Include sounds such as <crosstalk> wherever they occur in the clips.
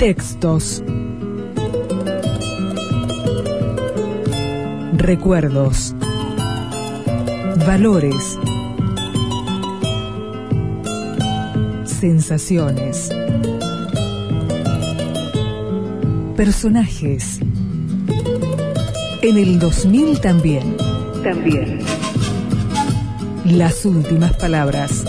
Textos. Recuerdos. Valores. Sensaciones. Personajes. En el 2000 también. También. Las últimas palabras.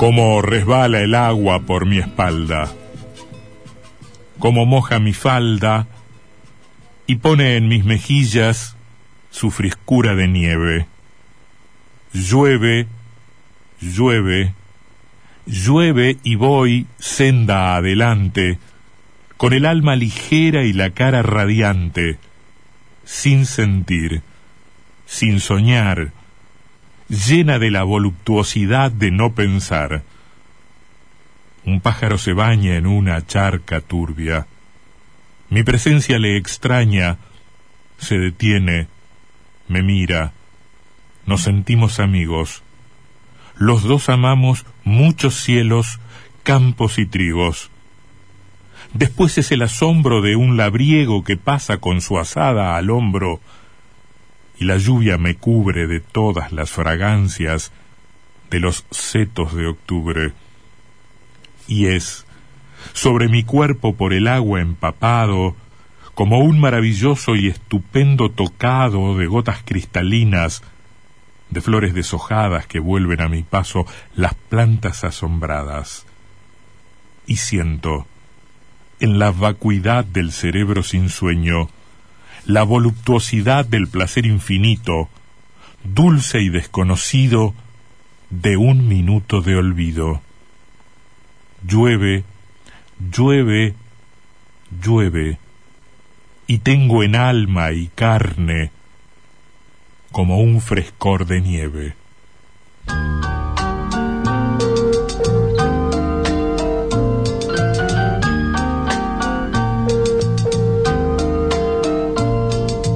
como resbala el agua por mi espalda, como moja mi falda y pone en mis mejillas su frescura de nieve. Llueve, llueve, llueve y voy senda adelante, con el alma ligera y la cara radiante, sin sentir, sin soñar, llena de la voluptuosidad de no pensar. Un pájaro se baña en una charca turbia. Mi presencia le extraña, se detiene, me mira. Nos sentimos amigos. Los dos amamos muchos cielos, campos y trigos. Después es el asombro de un labriego que pasa con su asada al hombro, y la lluvia me cubre de todas las fragancias de los setos de octubre. Y es, sobre mi cuerpo por el agua empapado, como un maravilloso y estupendo tocado de gotas cristalinas, de flores deshojadas que vuelven a mi paso las plantas asombradas. Y siento, en la vacuidad del cerebro sin sueño, la voluptuosidad del placer infinito, dulce y desconocido, de un minuto de olvido. Llueve, llueve, llueve, y tengo en alma y carne como un frescor de nieve.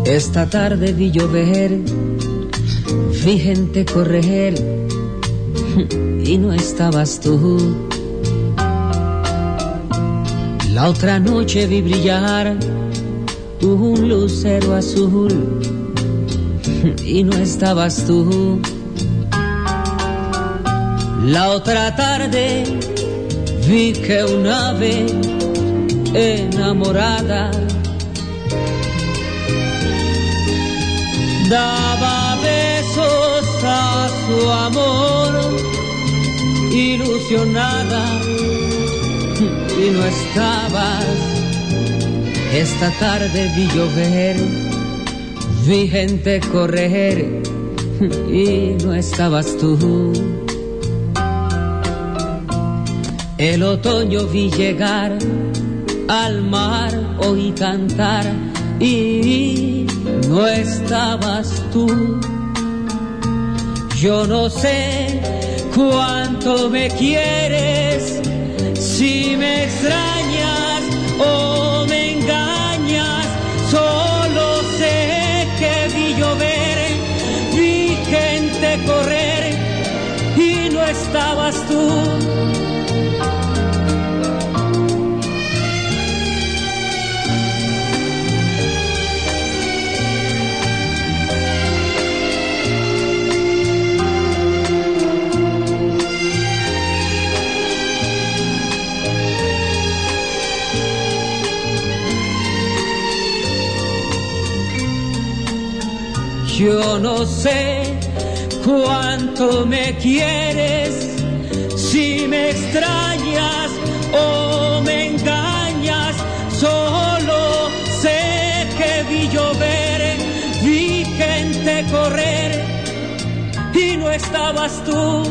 Esta tarde vi llover, vi gente correr <laughs> y no estabas tú. La otra noche vi brillar un lucero azul y no estabas tú. La otra tarde vi que un ave enamorada daba besos a su amor, ilusionada, y no estabas. Esta tarde vi llover, vi gente correr, y no estabas tú. El otoño vi llegar, al mar oí cantar, y no estabas tú. Yo no sé cuánto me quieres, si me extrañas o me engañas, solo sé que vi llover, vi gente correr y no estabas tú. Yo no sé cuánto me quieres, si me extrañas o me engañas, solo sé que vi llover, vi gente correr y no estabas tú